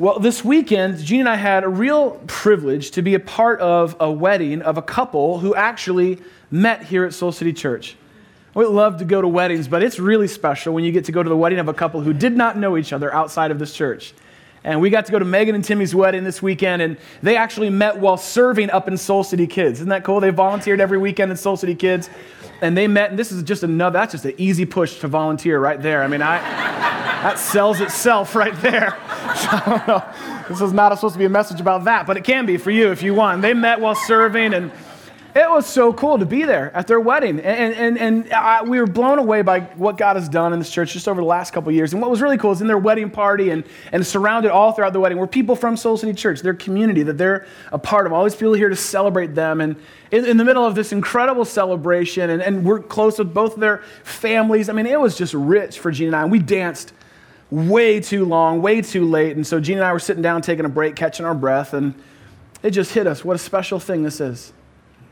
Well, this weekend, Jean and I had a real privilege to be a part of a wedding of a couple who actually met here at Soul City Church. We love to go to weddings, but it's really special when you get to go to the wedding of a couple who did not know each other outside of this church. And we got to go to Megan and Timmy's wedding this weekend, and they actually met while serving up in Soul City Kids. Isn't that cool? They volunteered every weekend in Soul City Kids, and they met. And this is just another. That's just an easy push to volunteer right there. I mean, I that sells itself right there. So, I don't know. This is not supposed to be a message about that, but it can be for you if you want. They met while serving, and it was so cool to be there at their wedding. And, and, and I, we were blown away by what God has done in this church just over the last couple years. And what was really cool is in their wedding party and, and surrounded all throughout the wedding were people from Soul City Church, their community that they're a part of. All these people here to celebrate them. And in, in the middle of this incredible celebration, and, and we're close with both of their families. I mean, it was just rich for Jean and I. And we danced way too long, way too late. And so Jean and I were sitting down, taking a break, catching our breath. And it just hit us what a special thing this is.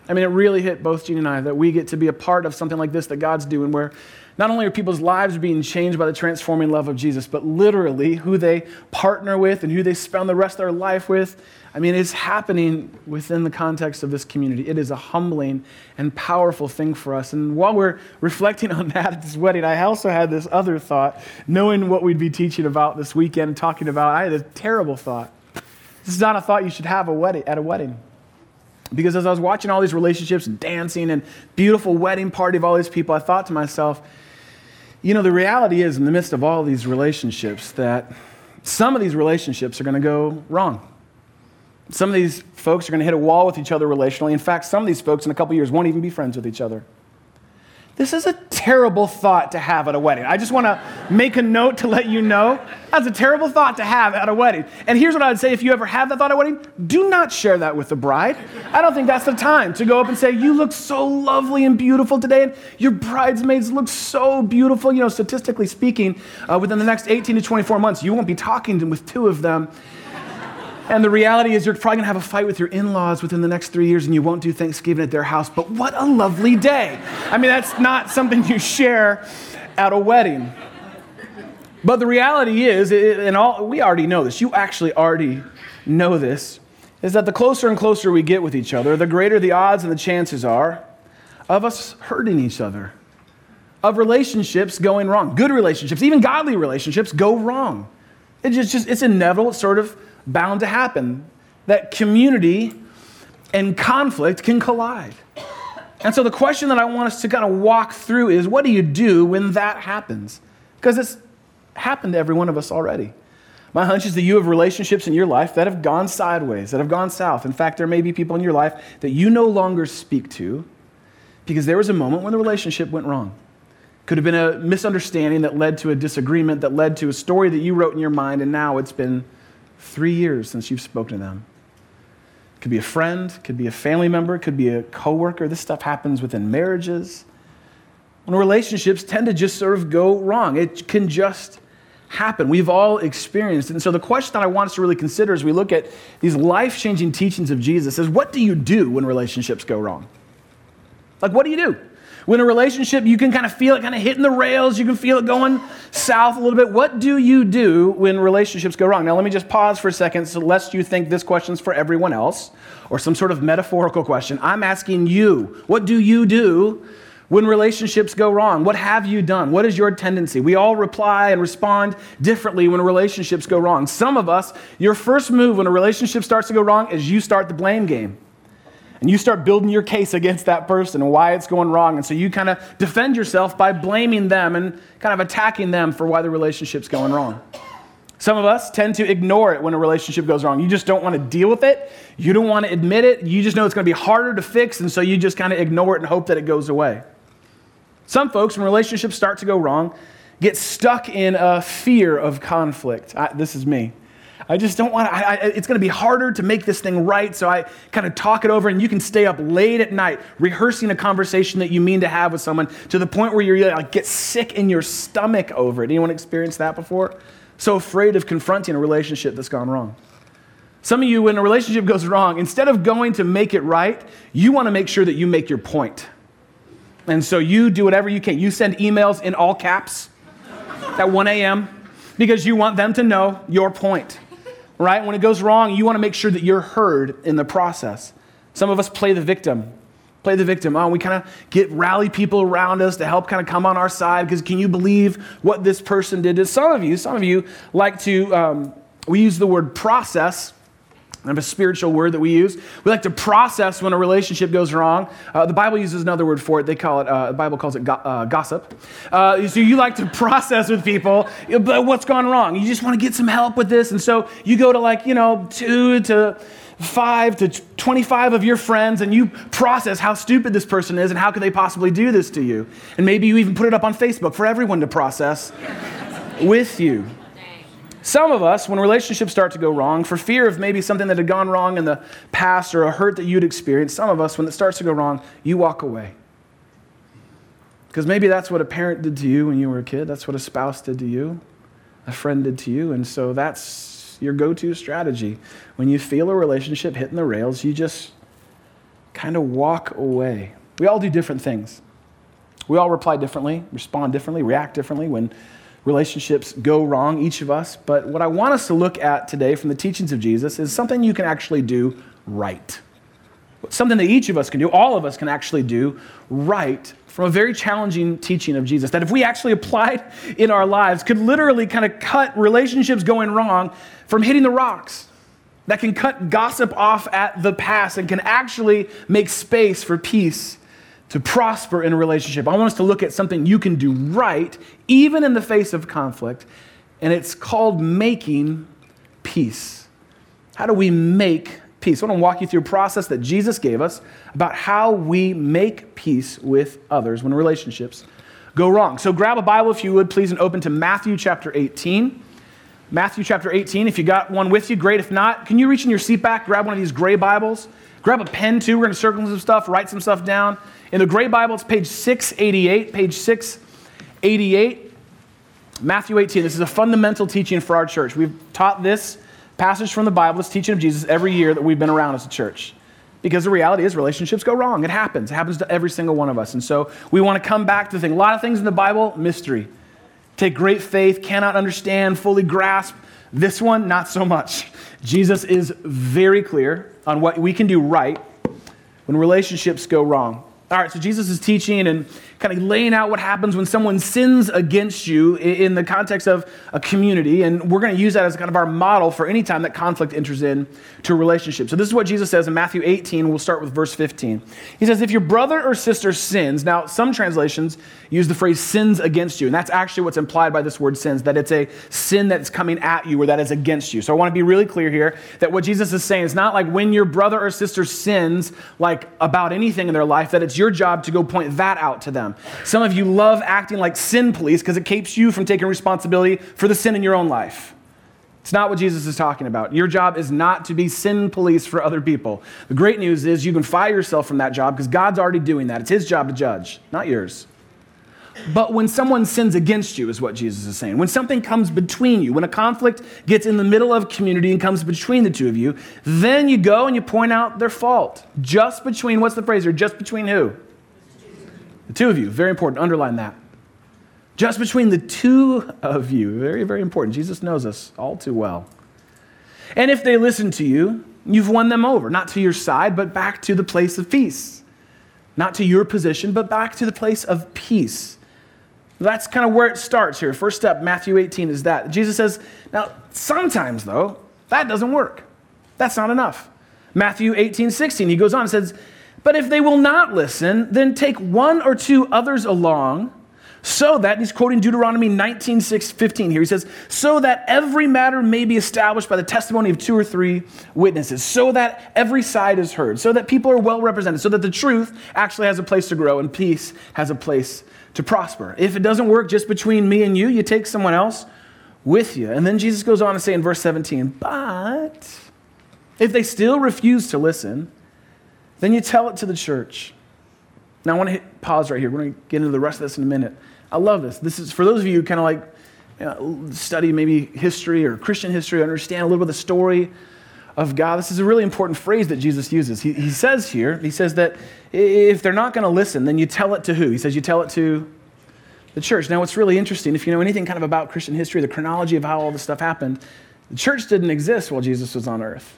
I mean, it really hit both Jean and I that we get to be a part of something like this that God's doing, where not only are people's lives being changed by the transforming love of Jesus, but literally who they partner with and who they spend the rest of their life with. I mean, it's happening within the context of this community. It is a humbling and powerful thing for us. And while we're reflecting on that at this wedding, I also had this other thought, knowing what we'd be teaching about this weekend talking about. I had a terrible thought. This is not a thought you should have a wedding, at a wedding. Because as I was watching all these relationships and dancing and beautiful wedding party of all these people, I thought to myself, you know, the reality is in the midst of all these relationships that some of these relationships are going to go wrong. Some of these folks are going to hit a wall with each other relationally. In fact, some of these folks in a couple years won't even be friends with each other. This is a terrible thought to have at a wedding. I just want to make a note to let you know that's a terrible thought to have at a wedding. And here's what I would say if you ever have that thought at a wedding, do not share that with the bride. I don't think that's the time to go up and say, You look so lovely and beautiful today, and your bridesmaids look so beautiful. You know, statistically speaking, uh, within the next 18 to 24 months, you won't be talking with two of them. And the reality is, you're probably gonna have a fight with your in laws within the next three years and you won't do Thanksgiving at their house. But what a lovely day. I mean, that's not something you share at a wedding. But the reality is, and all, we already know this, you actually already know this, is that the closer and closer we get with each other, the greater the odds and the chances are of us hurting each other, of relationships going wrong. Good relationships, even godly relationships, go wrong. It's just, it's inevitable, it's sort of bound to happen that community and conflict can collide. And so the question that I want us to kind of walk through is what do you do when that happens? Because it's happened to every one of us already. My hunch is that you have relationships in your life that have gone sideways, that have gone south. In fact, there may be people in your life that you no longer speak to because there was a moment when the relationship went wrong. Could have been a misunderstanding that led to a disagreement, that led to a story that you wrote in your mind, and now it's been Three years since you've spoken to them. Could be a friend, could be a family member, could be a coworker. This stuff happens within marriages. When relationships tend to just sort of go wrong, it can just happen. We've all experienced it. And so the question that I want us to really consider as we look at these life-changing teachings of Jesus is what do you do when relationships go wrong? Like what do you do? When a relationship, you can kind of feel it kind of hitting the rails, you can feel it going south a little bit. What do you do when relationships go wrong? Now, let me just pause for a second, so lest you think this question's for everyone else or some sort of metaphorical question. I'm asking you, what do you do when relationships go wrong? What have you done? What is your tendency? We all reply and respond differently when relationships go wrong. Some of us, your first move when a relationship starts to go wrong is you start the blame game and you start building your case against that person and why it's going wrong. And so you kind of defend yourself by blaming them and kind of attacking them for why the relationship's going wrong. Some of us tend to ignore it when a relationship goes wrong. You just don't want to deal with it. You don't want to admit it. You just know it's going to be harder to fix, and so you just kind of ignore it and hope that it goes away. Some folks, when relationships start to go wrong, get stuck in a fear of conflict. I, this is me. I just don't want to, it's going to be harder to make this thing right. So I kind of talk it over, and you can stay up late at night rehearsing a conversation that you mean to have with someone to the point where you like get sick in your stomach over it. Anyone experienced that before? So afraid of confronting a relationship that's gone wrong. Some of you, when a relationship goes wrong, instead of going to make it right, you want to make sure that you make your point. And so you do whatever you can. You send emails in all caps at 1 a.m. because you want them to know your point. Right? When it goes wrong, you want to make sure that you're heard in the process. Some of us play the victim. Play the victim. Oh, we kind of get rally people around us to help kind of come on our side because can you believe what this person did to some of you? Some of you like to, um, we use the word process a spiritual word that we use. We like to process when a relationship goes wrong. Uh, the Bible uses another word for it. They call it, uh, the Bible calls it go- uh, gossip. Uh, so you like to process with people but what's gone wrong. You just want to get some help with this. And so you go to like, you know, two to five to 25 of your friends and you process how stupid this person is and how could they possibly do this to you. And maybe you even put it up on Facebook for everyone to process with you. Some of us, when relationships start to go wrong, for fear of maybe something that had gone wrong in the past or a hurt that you'd experienced, some of us, when it starts to go wrong, you walk away. Because maybe that's what a parent did to you when you were a kid, that's what a spouse did to you, a friend did to you, and so that's your go to strategy. When you feel a relationship hitting the rails, you just kind of walk away. We all do different things. We all reply differently, respond differently, react differently when relationships go wrong, each of us. But what I want us to look at today from the teachings of Jesus is something you can actually do right. Something that each of us can do, all of us can actually do right from a very challenging teaching of Jesus that if we actually applied in our lives could literally kind of cut relationships going wrong from hitting the rocks. That can cut gossip off at the pass and can actually make space for peace to prosper in a relationship. I want us to look at something you can do right, even in the face of conflict, and it's called making peace. How do we make peace? I want to walk you through a process that Jesus gave us about how we make peace with others when relationships go wrong. So grab a Bible, if you would, please, and open to Matthew chapter 18. Matthew chapter 18. If you got one with you, great. If not, can you reach in your seat back, grab one of these gray Bibles? Grab a pen too. We're going to circle some stuff, write some stuff down. In the Gray Bible, it's page 688. Page 688. Matthew 18. This is a fundamental teaching for our church. We've taught this passage from the Bible, this teaching of Jesus, every year that we've been around as a church. Because the reality is, relationships go wrong. It happens. It happens to every single one of us. And so we want to come back to the thing. A lot of things in the Bible, mystery. Take great faith, cannot understand, fully grasp. This one, not so much. Jesus is very clear on what we can do right when relationships go wrong. All right, so Jesus is teaching and kind of laying out what happens when someone sins against you in the context of a community. And we're going to use that as kind of our model for any time that conflict enters into a relationship. So this is what Jesus says in Matthew 18. We'll start with verse 15. He says, If your brother or sister sins, now some translations use the phrase sins against you. And that's actually what's implied by this word sins, that it's a sin that's coming at you or that is against you. So I want to be really clear here that what Jesus is saying is not like when your brother or sister sins, like about anything in their life, that it's your job to go point that out to them. Some of you love acting like sin police because it keeps you from taking responsibility for the sin in your own life. It's not what Jesus is talking about. Your job is not to be sin police for other people. The great news is you can fire yourself from that job because God's already doing that. It's His job to judge, not yours. But when someone sins against you, is what Jesus is saying. When something comes between you, when a conflict gets in the middle of community and comes between the two of you, then you go and you point out their fault. Just between, what's the phrase here? Just between who? The two of you, very important, underline that. Just between the two of you, very, very important. Jesus knows us all too well. And if they listen to you, you've won them over, not to your side, but back to the place of peace. Not to your position, but back to the place of peace. That's kind of where it starts here. First step, Matthew 18, is that. Jesus says, now, sometimes, though, that doesn't work. That's not enough. Matthew 18, 16, he goes on and says, but if they will not listen, then take one or two others along, so that, he's quoting Deuteronomy 19, 6, 15 here. He says, so that every matter may be established by the testimony of two or three witnesses, so that every side is heard, so that people are well represented, so that the truth actually has a place to grow and peace has a place to prosper. If it doesn't work just between me and you, you take someone else with you. And then Jesus goes on to say in verse 17, but if they still refuse to listen, then you tell it to the church. Now, I want to hit pause right here. We're going to get into the rest of this in a minute. I love this. This is for those of you who kind of like you know, study maybe history or Christian history, understand a little bit of the story of God. This is a really important phrase that Jesus uses. He, he says here, he says that if they're not going to listen, then you tell it to who? He says you tell it to the church. Now, what's really interesting, if you know anything kind of about Christian history, the chronology of how all this stuff happened, The church didn't exist while Jesus was on earth.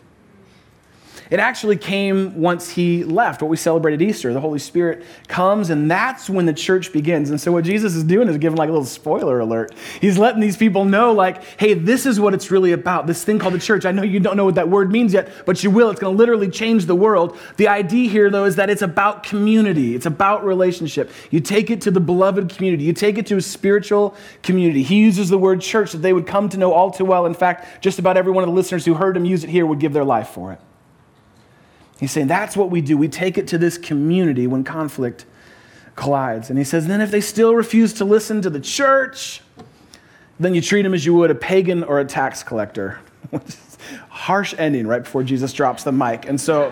It actually came once he left, what we celebrated Easter. The Holy Spirit comes, and that's when the church begins. And so, what Jesus is doing is giving like a little spoiler alert. He's letting these people know, like, hey, this is what it's really about. This thing called the church. I know you don't know what that word means yet, but you will. It's going to literally change the world. The idea here, though, is that it's about community, it's about relationship. You take it to the beloved community, you take it to a spiritual community. He uses the word church that they would come to know all too well. In fact, just about every one of the listeners who heard him use it here would give their life for it. He's saying that's what we do. We take it to this community when conflict collides. And he says, then if they still refuse to listen to the church, then you treat them as you would a pagan or a tax collector. Harsh ending right before Jesus drops the mic. And so,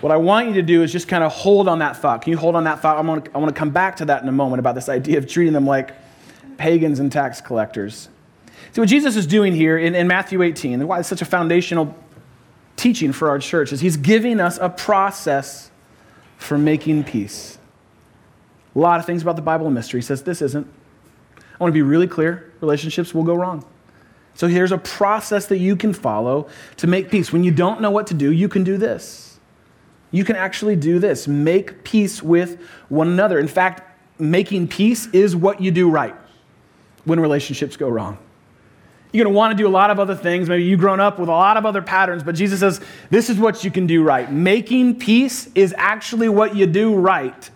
what I want you to do is just kind of hold on that thought. Can you hold on that thought? I want, to, I want to come back to that in a moment about this idea of treating them like pagans and tax collectors. See, what Jesus is doing here in, in Matthew 18, and why it's such a foundational teaching for our church is he's giving us a process for making peace. A lot of things about the Bible and mystery. He says this isn't. I want to be really clear relationships will go wrong. So here's a process that you can follow to make peace. When you don't know what to do, you can do this. You can actually do this make peace with one another. In fact, making peace is what you do right when relationships go wrong. You're going to want to do a lot of other things. Maybe you've grown up with a lot of other patterns, but Jesus says, this is what you can do right. Making peace is actually what you do right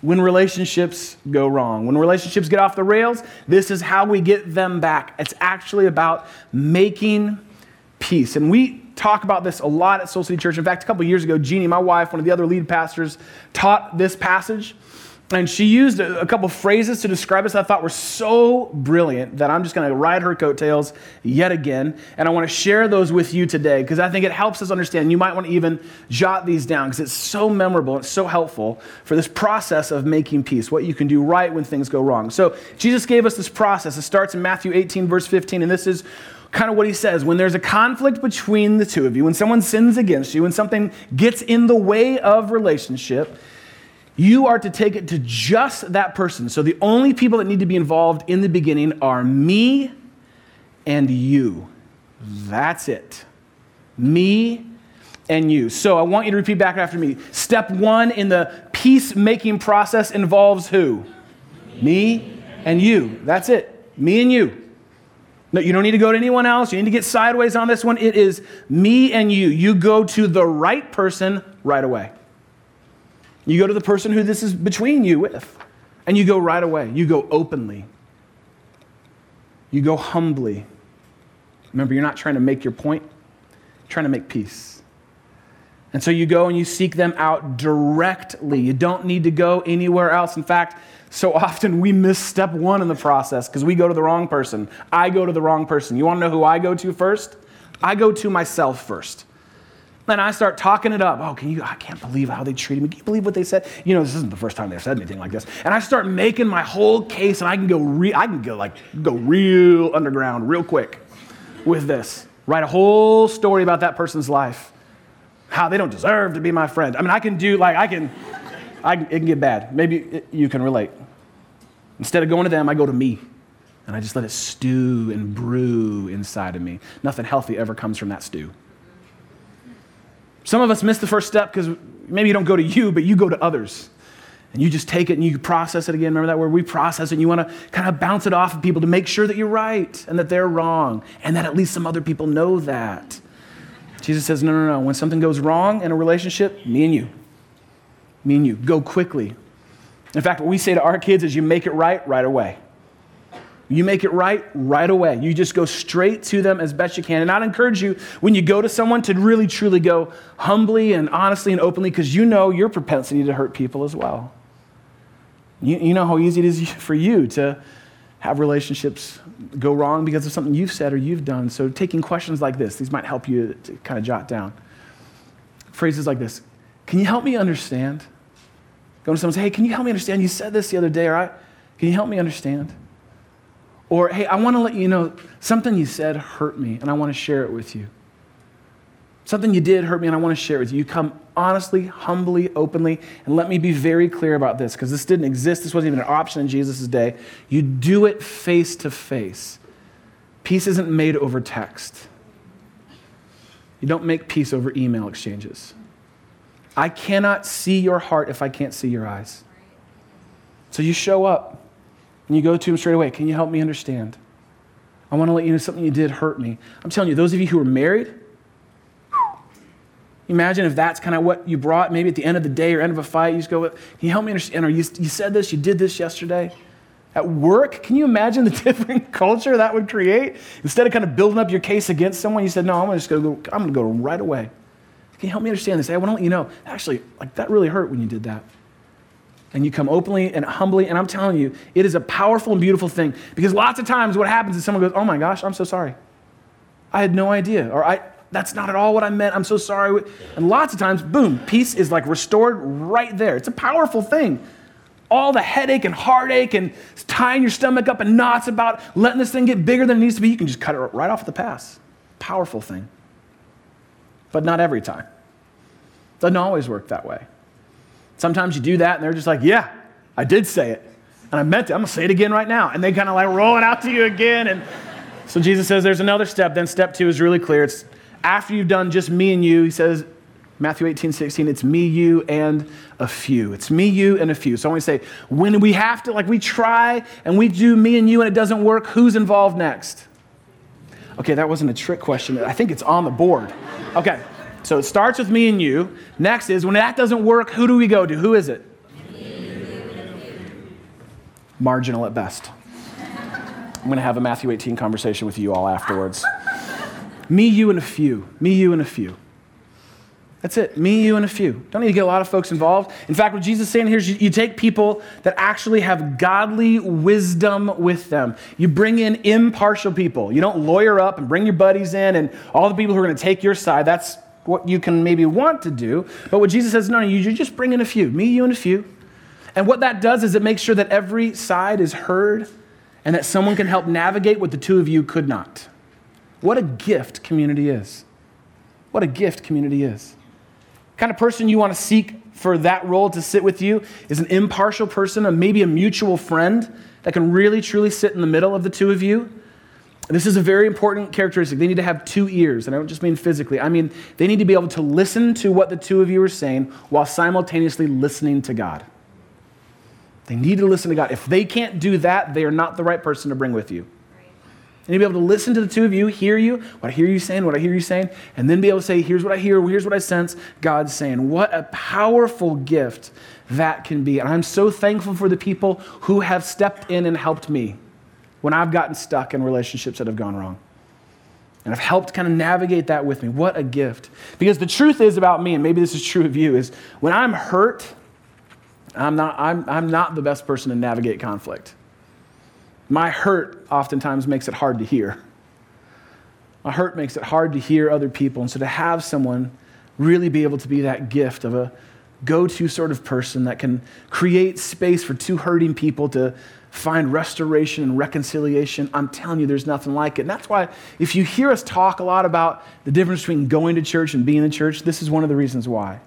when relationships go wrong. When relationships get off the rails, this is how we get them back. It's actually about making peace. And we talk about this a lot at Soul City Church. In fact, a couple years ago, Jeannie, my wife, one of the other lead pastors, taught this passage. And she used a, a couple phrases to describe us I thought were so brilliant that I'm just going to ride her coattails yet again. And I want to share those with you today because I think it helps us understand. You might want to even jot these down because it's so memorable. It's so helpful for this process of making peace, what you can do right when things go wrong. So Jesus gave us this process. It starts in Matthew 18, verse 15. And this is kind of what he says when there's a conflict between the two of you, when someone sins against you, when something gets in the way of relationship, you are to take it to just that person. So the only people that need to be involved in the beginning are me and you. That's it. Me and you. So I want you to repeat back after me. Step one in the peacemaking process involves who? Me and you. That's it. Me and you. No, you don't need to go to anyone else. You need to get sideways on this one. It is me and you. You go to the right person right away. You go to the person who this is between you with, and you go right away. You go openly. You go humbly. Remember, you're not trying to make your point, you're trying to make peace. And so you go and you seek them out directly. You don't need to go anywhere else. In fact, so often we miss step one in the process because we go to the wrong person. I go to the wrong person. You want to know who I go to first? I go to myself first. And I start talking it up. Oh, can you? I can't believe how they treated me. Can you believe what they said? You know, this isn't the first time they've said anything like this. And I start making my whole case, and I can go. Re- I can go like go real underground, real quick, with this. Write a whole story about that person's life, how they don't deserve to be my friend. I mean, I can do like I can. I it can get bad. Maybe it, you can relate. Instead of going to them, I go to me. And I just let it stew and brew inside of me. Nothing healthy ever comes from that stew. Some of us miss the first step because maybe you don't go to you, but you go to others. And you just take it and you process it again. Remember that word? We process it and you want to kind of bounce it off of people to make sure that you're right and that they're wrong and that at least some other people know that. Jesus says, no, no, no. When something goes wrong in a relationship, me and you. Me and you. Go quickly. In fact, what we say to our kids is you make it right right away. You make it right right away. You just go straight to them as best you can. And I'd encourage you, when you go to someone, to really truly go humbly and honestly and openly because you know your propensity to hurt people as well. You, you know how easy it is for you to have relationships go wrong because of something you've said or you've done. So, taking questions like this, these might help you to kind of jot down. Phrases like this Can you help me understand? Go to someone and say, Hey, can you help me understand? You said this the other day, all right? Can you help me understand? Or, hey, I want to let you know something you said hurt me and I want to share it with you. Something you did hurt me and I want to share it with you. You come honestly, humbly, openly, and let me be very clear about this because this didn't exist. This wasn't even an option in Jesus' day. You do it face to face. Peace isn't made over text. You don't make peace over email exchanges. I cannot see your heart if I can't see your eyes. So you show up and you go to him straight away. Can you help me understand? I want to let you know something you did hurt me. I'm telling you, those of you who are married, imagine if that's kind of what you brought, maybe at the end of the day or end of a fight, you just go, Can you help me understand? Or you, you said this, you did this yesterday. At work, can you imagine the different culture that would create? Instead of kind of building up your case against someone, you said, No, I'm going to go, I'm going to go right away. Can you help me understand this? Hey, I want to let you know, actually, like that really hurt when you did that. And you come openly and humbly, and I'm telling you, it is a powerful and beautiful thing. Because lots of times what happens is someone goes, Oh my gosh, I'm so sorry. I had no idea. Or I that's not at all what I meant. I'm so sorry. And lots of times, boom, peace is like restored right there. It's a powerful thing all the headache and heartache and tying your stomach up in knots about letting this thing get bigger than it needs to be, you can just cut it right off the pass. Powerful thing. But not every time. Doesn't always work that way. Sometimes you do that and they're just like, yeah, I did say it. And I meant it. I'm going to say it again right now. And they kind of like roll it out to you again. And so Jesus says there's another step. Then step two is really clear. It's after you've done just me and you, he says, Matthew 18, 16, it's me, you, and a few. It's me, you, and a few. So I want to say, when we have to, like we try and we do me and you and it doesn't work, who's involved next? Okay, that wasn't a trick question. I think it's on the board. Okay, so it starts with me and you. Next is, when that doesn't work, who do we go to? Who is it? Me, you and a few. Marginal at best. I'm going to have a Matthew 18 conversation with you all afterwards. me, you, and a few. Me, you, and a few. That's it. Me, you, and a few. Don't need to get a lot of folks involved. In fact, what Jesus is saying here is you, you, take people that actually have godly wisdom with them. You bring in impartial people. You don't lawyer up and bring your buddies in and all the people who are going to take your side. That's what you can maybe want to do. But what Jesus says, no, no, you just bring in a few. Me, you, and a few. And what that does is it makes sure that every side is heard and that someone can help navigate what the two of you could not. What a gift community is. What a gift community is The kind of person you want to seek for that role to sit with you is an impartial person, or maybe a mutual friend that can really truly sit in the middle of the two of you. This is a very important characteristic. They need to have two ears, and I don't just mean physically. I mean, they need to be able to listen to what the two of you are saying while simultaneously listening to God. They need to listen to God. If they can't do that, they are not the right person to bring with you. And to be able to listen to the two of you, hear you, what I hear you saying, what I hear you saying, and then be able to say, here's what I hear, here's what I sense God's saying. What a powerful gift that can be. And I'm so thankful for the people who have stepped in and helped me when I've gotten stuck in relationships that have gone wrong. And I've helped kind of navigate that with me. What a gift. Because the truth is about me, and maybe this is true of you, is when I'm hurt, I'm not, I'm, I'm not the best person to navigate conflict. My hurt oftentimes makes it hard to hear. My hurt makes it hard to hear other people. And so to have someone really be able to be that gift of a go to sort of person that can create space for two hurting people to find restoration and reconciliation, I'm telling you, there's nothing like it. And that's why if you hear us talk a lot about the difference between going to church and being in church, this is one of the reasons why.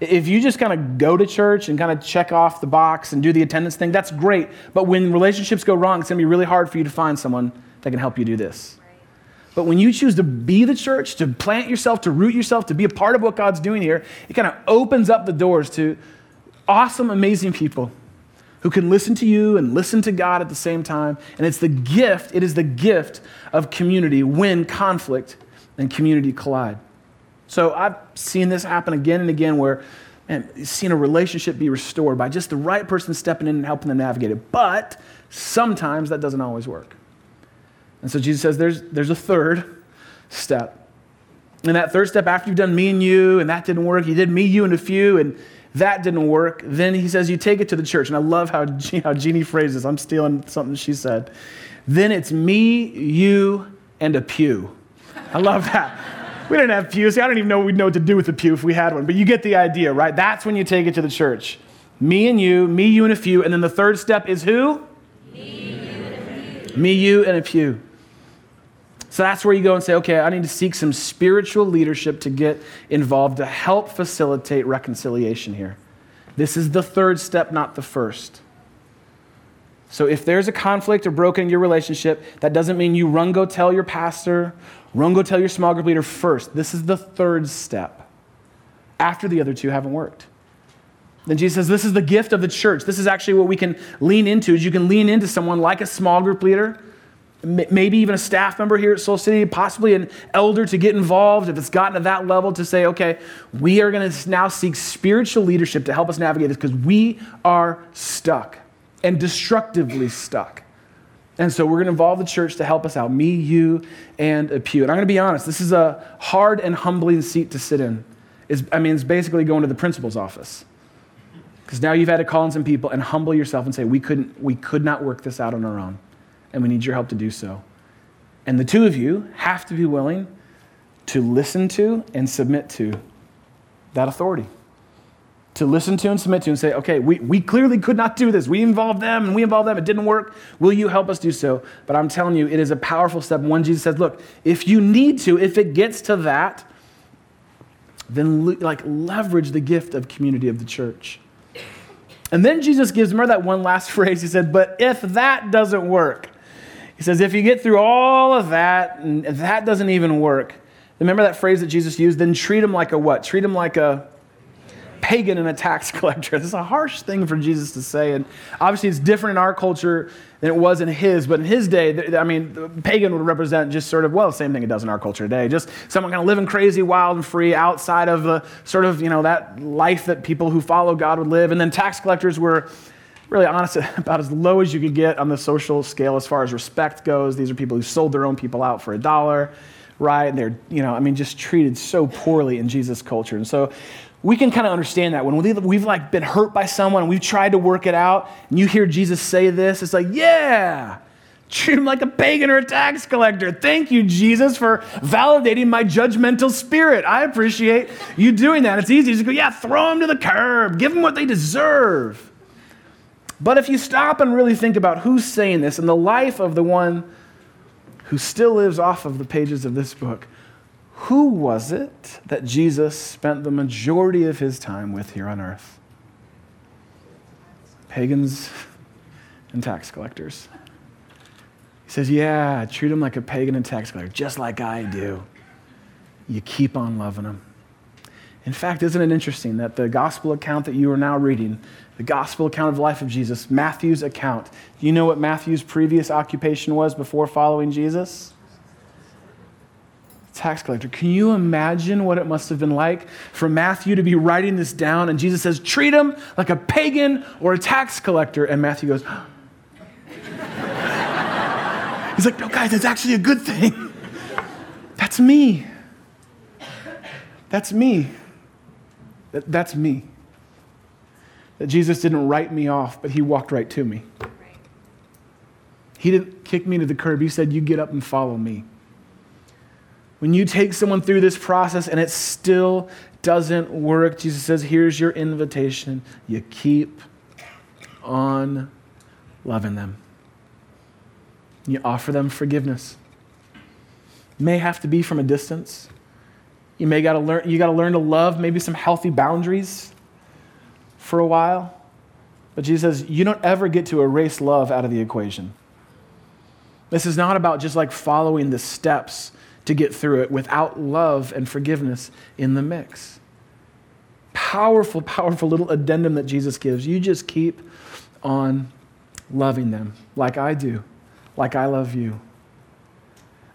If you just kind of go to church and kind of check off the box and do the attendance thing, that's great. But when relationships go wrong, it's going to be really hard for you to find someone that can help you do this. But when you choose to be the church, to plant yourself, to root yourself, to be a part of what God's doing here, it kind of opens up the doors to awesome, amazing people who can listen to you and listen to God at the same time. And it's the gift, it is the gift of community when conflict and community collide. So I've seen this happen again and again where, man, seen a relationship be restored by just the right person stepping in and helping them navigate it. But sometimes that doesn't always work. And so Jesus says there's, there's a third step. And that third step, after you've done me and you, and that didn't work, you did me, you, and a few, and that didn't work, then he says you take it to the church. And I love how, how Jeannie phrases, I'm stealing something she said. Then it's me, you, and a pew. I love that. We didn't have pews. I don't even know we'd know what to do with a pew if we had one, but you get the idea, right? That's when you take it to the church. Me and you, me, you, and a few. And then the third step is who? Me, you, and a few. Me, you, and a. So that's where you go and say, okay, I need to seek some spiritual leadership to get involved to help facilitate reconciliation here. This is the third step, not the first. So if there's a conflict or broken in your relationship, that doesn't mean you run go tell your pastor, run go tell your small group leader first. This is the third step after the other two haven't worked. Then Jesus says, This is the gift of the church. This is actually what we can lean into, is you can lean into someone like a small group leader, maybe even a staff member here at Soul City, possibly an elder to get involved if it's gotten to that level to say, okay, we are going to now seek spiritual leadership to help us navigate this because we are stuck and destructively stuck. And so we're going to involve the church to help us out, me, you, and a pew. And I'm going to be honest, this is a hard and humbling seat to sit in. It's, I mean, it's basically going to the principal's office. Because now you've had to call in some people and humble yourself and say, we, couldn't, we could not work this out on our own, and we need your help to do so. And the two of you have to be willing to listen to and submit to that authority. To listen to and submit to and say, okay, we, we clearly could not do this. We involved them and we involved them. It didn't work. Will you help us do so? But I'm telling you, it is a powerful step. One, Jesus says, look, if you need to, if it gets to that, then like leverage the gift of community of the church. And then Jesus gives, remember that one last phrase? He said, But if that doesn't work, he says, if you get through all of that and that doesn't even work, remember that phrase that Jesus used? Then treat him like a what? Treat him like a pagan and a tax collector. This is a harsh thing for Jesus to say. And obviously, it's different in our culture than it was in his. But in his day, I mean, pagan would represent just sort of, well, the same thing it does in our culture today. Just someone kind of living crazy, wild, and free outside of the sort of, you know, that life that people who follow God would live. And then tax collectors were really honest about as low as you could get on the social scale as far as respect goes. These are people who sold their own people out for a dollar right? And they're, you know, I mean, just treated so poorly in Jesus' culture. And so we can kind of understand that. When we've, like been hurt by someone we've tried to work it out and you hear jesus say this it's like yeah treat him like a pagan or a tax collector. Thank you jesus for validating my judgmental spirit. I appreciate you doing that. It's easy. To go yeah throw them to the curb. Give them what they deserve but if you stop and really think about who's saying this and the life of the one who still lives off of the pages of this book who was it that Jesus spent the majority of his time with here on earth? Pagans and tax collectors. He says, Yeah, treat them like a pagan and tax collector, just like I do. You keep on loving them. In fact, isn't it interesting that the gospel account that you are now reading, the gospel account of the life of Jesus, Matthew's account, do you know what Matthew's previous occupation was before following Jesus? tax collector. Can you imagine what it must have been like for Matthew to be writing this down and Jesus says, treat him like a pagan or a tax collector? And Matthew goes, He's like, no, guys, that's actually a good thing. That's me. That's me. That, that's me. That Jesus didn't write me off, but he walked right to me. He didn't kick me to the curb. He said, You get up and follow me. When you take someone through this process and it still doesn't work, Jesus says, Here's your invitation. You keep on loving them. You offer them forgiveness. may have to be from a distance. You may got to learn you got to learn to love maybe some healthy boundaries for a while. But Jesus says you don't ever get to erase love out of the equation. This is not about just like following the steps to get through it without love and forgiveness in the mix. Powerful, powerful little addendum that Jesus gives. You just keep on loving them like I do, like I love you.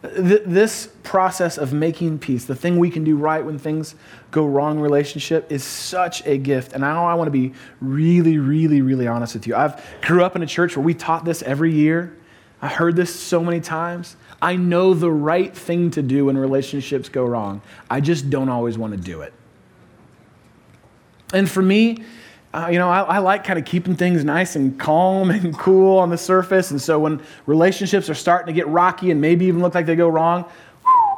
This process of making peace, the thing we can do right when things go wrong in relationship, is such a gift. And I, I want to be really, really, really honest with you. I've grew up in a church where we taught this every year. I heard this so many times. I know the right thing to do when relationships go wrong. I just don't always want to do it. And for me, uh, you know, I, I like kind of keeping things nice and calm and cool on the surface. And so when relationships are starting to get rocky and maybe even look like they go wrong,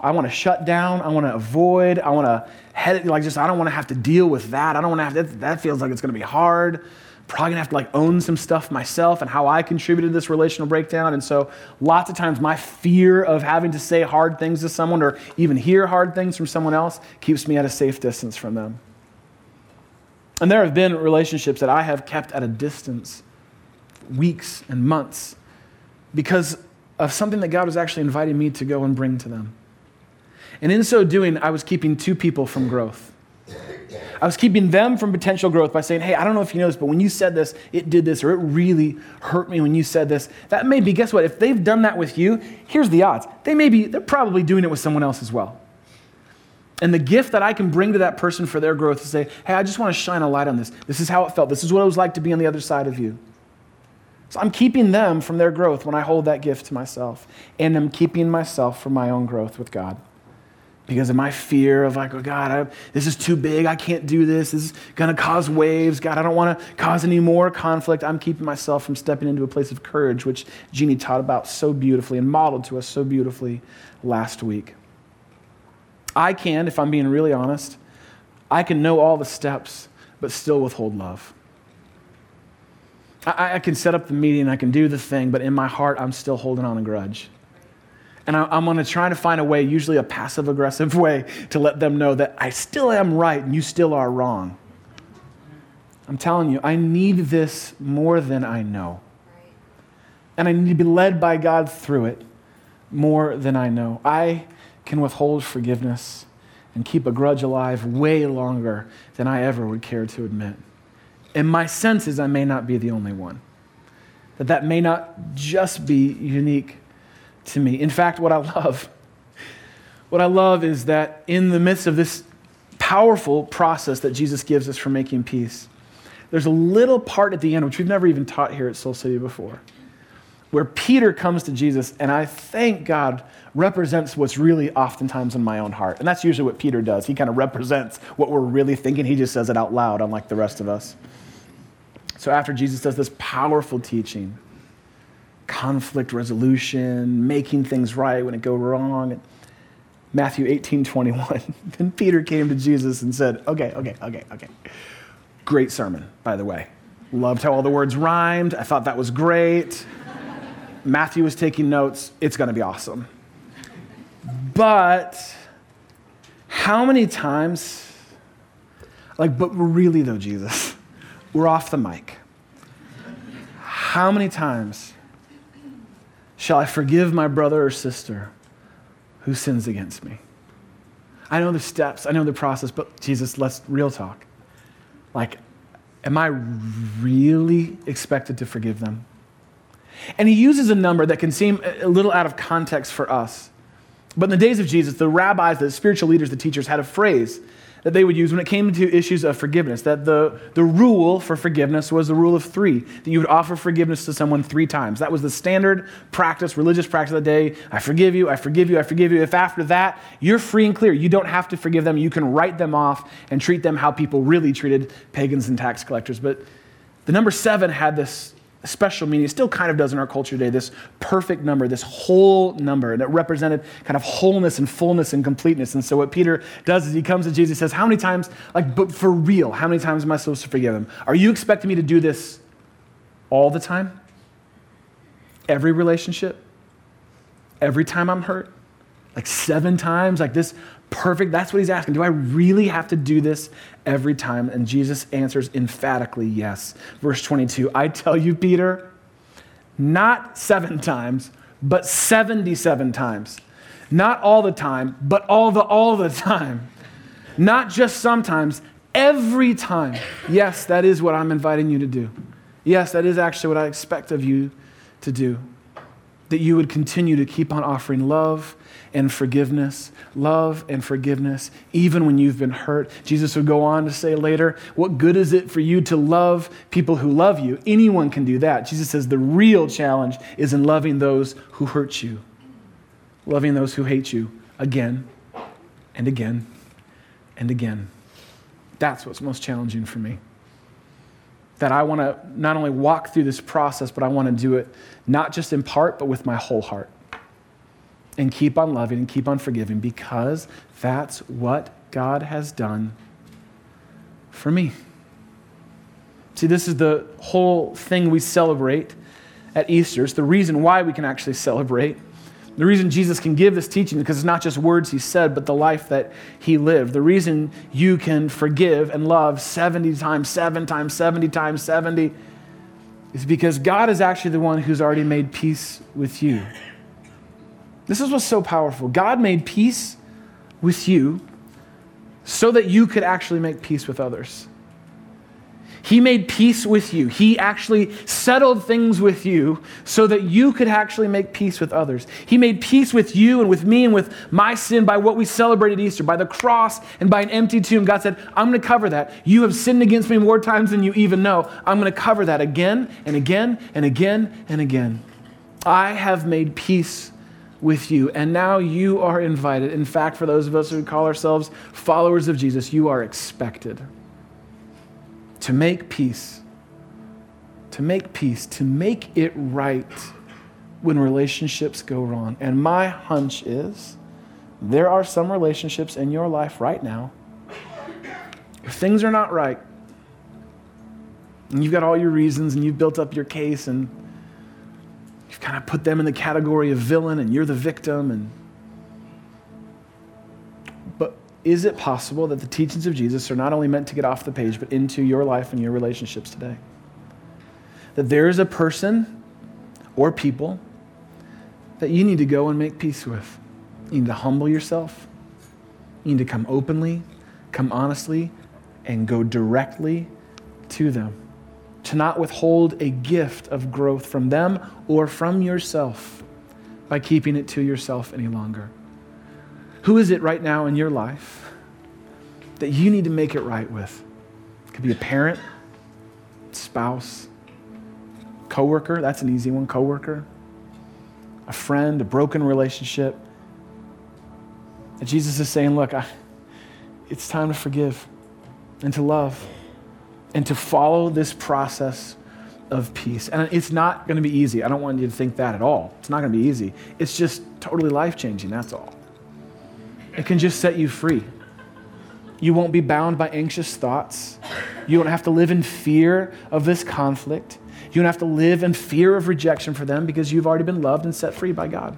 I want to shut down. I want to avoid. I want to head it like just, I don't want to have to deal with that. I don't want to have to, that feels like it's going to be hard probably gonna have to like own some stuff myself and how I contributed to this relational breakdown. And so lots of times my fear of having to say hard things to someone or even hear hard things from someone else keeps me at a safe distance from them. And there have been relationships that I have kept at a distance weeks and months because of something that God was actually inviting me to go and bring to them. And in so doing, I was keeping two people from growth. I was keeping them from potential growth by saying, hey, I don't know if you know this, but when you said this, it did this, or it really hurt me when you said this. That may be, guess what? If they've done that with you, here's the odds. They may be, they're probably doing it with someone else as well. And the gift that I can bring to that person for their growth is say, hey, I just want to shine a light on this. This is how it felt. This is what it was like to be on the other side of you. So I'm keeping them from their growth when I hold that gift to myself. And I'm keeping myself from my own growth with God. Because of my fear of like, oh God, I, this is too big. I can't do this. This is going to cause waves. God, I don't want to cause any more conflict. I'm keeping myself from stepping into a place of courage, which Jeannie taught about so beautifully and modeled to us so beautifully last week. I can, if I'm being really honest, I can know all the steps, but still withhold love. I, I can set up the meeting, I can do the thing, but in my heart, I'm still holding on a grudge. And I, I'm going to try to find a way, usually a passive aggressive way, to let them know that I still am right and you still are wrong. I'm telling you, I need this more than I know. And I need to be led by God through it more than I know. I can withhold forgiveness and keep a grudge alive way longer than I ever would care to admit. And my sense is I may not be the only one. That that may not just be unique to me. In fact, what I love, what I love is that in the midst of this powerful process that Jesus gives us for making peace, there's a little part at the end which we've never even taught here at Soul City before, where Peter comes to Jesus, and I thank God represents what's really oftentimes in my own heart. And that's usually what Peter does. He kind of represents what we're really thinking. He just says it out loud, unlike the rest of us. So after Jesus does this powerful teaching, conflict resolution, making things right when it go wrong, Matthew 18, 21, then Peter came to Jesus and said, Okay, okay, okay, okay. Great sermon, by the way. Loved how all the words rhymed. I thought that was great. Matthew was taking notes. It's going to be awesome. But how many times, like, but really though, Jesus, we're off the mic. How many times shall I forgive my brother or sister who sins against me? I know the steps, I know the process, but Jesus, let's real talk. Like, am I really expected to forgive them? And he uses a number that can seem a little out of context for us. But in the days of Jesus, the rabbis, the spiritual leaders, the teachers had a phrase that they would use when it came to issues of forgiveness. That the, the rule for forgiveness was the rule of three, that you would offer forgiveness to someone three times. That was the standard practice, religious practice of the day. I forgive you, I forgive you, I forgive you. If after that you're free and clear, you don't have to forgive them, you can write them off and treat them how people really treated pagans and tax collectors. But the number seven had this special meaning. It still kind of does in our culture today, this perfect number, this whole number and it represented kind of wholeness and fullness and completeness. And so what Peter does is he comes to Jesus and says, How many times, like, but for real, how many times am I supposed to forgive him? Are you expecting me to do this all the time? Every relationship? Every time I'm hurt? Like seven times? Like this perfect? That's what he's asking. Do I really have to do this every time? And Jesus answers emphatically yes. Verse 22 I tell you, Peter, not seven times, but 77 times. Not all the time, but all the all the time. Not just sometimes, every time. Yes, that is what I'm inviting you to do. Yes, that is actually what I expect of you to do. That you would continue to keep on offering love and forgiveness, love and forgiveness, even when you've been hurt. Jesus would go on to say later, What good is it for you to love people who love you? Anyone can do that. Jesus says the real challenge is in loving those who hurt you, loving those who hate you again and again and again. That's what's most challenging for me. That I want to not only walk through this process, but I want to do it not just in part, but with my whole heart and keep on loving and keep on forgiving because that's what God has done for me. See, this is the whole thing we celebrate at Easter. It's the reason why we can actually celebrate. The reason Jesus can give this teaching is because it's not just words he said, but the life that he lived. The reason you can forgive and love 70 times, 7 times, 70 times, 70 is because God is actually the one who's already made peace with you. This is what's so powerful. God made peace with you so that you could actually make peace with others. He made peace with you. He actually settled things with you so that you could actually make peace with others. He made peace with you and with me and with my sin by what we celebrated Easter, by the cross and by an empty tomb. God said, I'm going to cover that. You have sinned against me more times than you even know. I'm going to cover that again and again and again and again. I have made peace with you, and now you are invited. In fact, for those of us who call ourselves followers of Jesus, you are expected to make peace, to make peace, to make it right when relationships go wrong. And my hunch is there are some relationships in your life right now. If things are not right, and you've got all your reasons and you've built up your case and you've kind of put them in the category of villain and you're the victim and is it possible that the teachings of Jesus are not only meant to get off the page, but into your life and your relationships today? That there is a person or people that you need to go and make peace with. You need to humble yourself. You need to come openly, come honestly, and go directly to them. To not withhold a gift of growth from them or from yourself by keeping it to yourself any longer. Who is it right now in your life that you need to make it right with? It could be a parent, spouse, coworker, that's an easy one, coworker, a friend, a broken relationship. And Jesus is saying, look, I, it's time to forgive and to love and to follow this process of peace. And it's not going to be easy. I don't want you to think that at all. It's not going to be easy. It's just totally life changing, that's all. It can just set you free. You won't be bound by anxious thoughts. You don't have to live in fear of this conflict. You don't have to live in fear of rejection for them because you've already been loved and set free by God.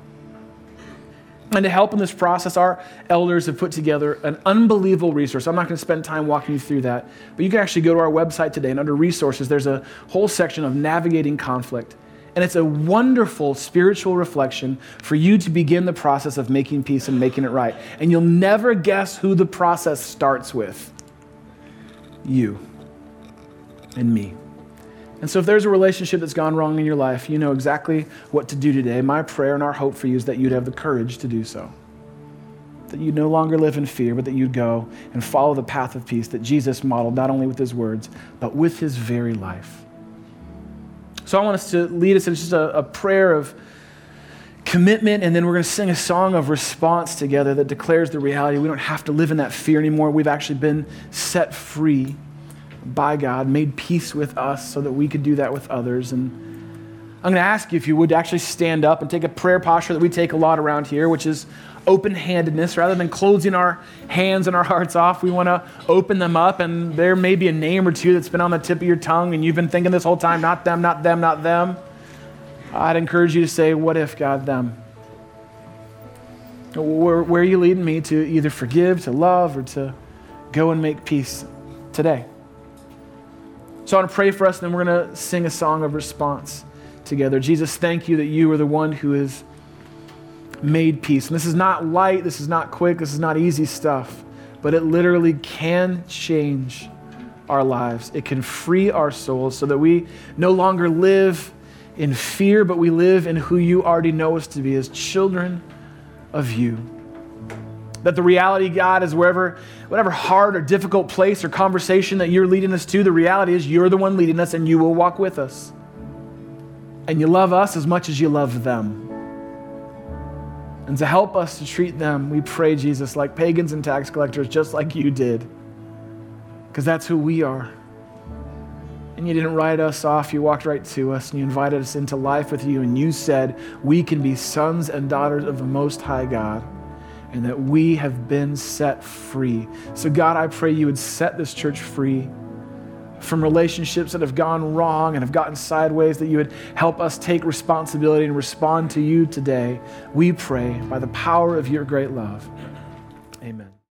And to help in this process, our elders have put together an unbelievable resource. I'm not going to spend time walking you through that, but you can actually go to our website today and under resources, there's a whole section of navigating conflict. And it's a wonderful spiritual reflection for you to begin the process of making peace and making it right. And you'll never guess who the process starts with you and me. And so, if there's a relationship that's gone wrong in your life, you know exactly what to do today. My prayer and our hope for you is that you'd have the courage to do so. That you'd no longer live in fear, but that you'd go and follow the path of peace that Jesus modeled not only with his words, but with his very life. So I want us to lead us in just a, a prayer of commitment, and then we're going to sing a song of response together that declares the reality. We don't have to live in that fear anymore. We've actually been set free by God, made peace with us so that we could do that with others. And I'm going to ask you if you would actually stand up and take a prayer posture that we take a lot around here, which is open handedness. Rather than closing our hands and our hearts off, we want to open them up. And there may be a name or two that's been on the tip of your tongue, and you've been thinking this whole time, not them, not them, not them. I'd encourage you to say, What if, God, them? Where, where are you leading me to either forgive, to love, or to go and make peace today? So I want to pray for us, and then we're going to sing a song of response together. Jesus, thank you that you are the one who is made peace. And this is not light, this is not quick, this is not easy stuff, but it literally can change our lives. It can free our souls so that we no longer live in fear, but we live in who you already know us to be as children of you. That the reality, God, is wherever, whatever hard or difficult place or conversation that you're leading us to, the reality is you're the one leading us and you will walk with us. And you love us as much as you love them. And to help us to treat them, we pray, Jesus, like pagans and tax collectors, just like you did. Because that's who we are. And you didn't write us off, you walked right to us, and you invited us into life with you, and you said, We can be sons and daughters of the Most High God, and that we have been set free. So, God, I pray you would set this church free from relationships that have gone wrong and have gotten sideways, that you would help us take responsibility and respond to you today. We pray by the power of your great love. Amen.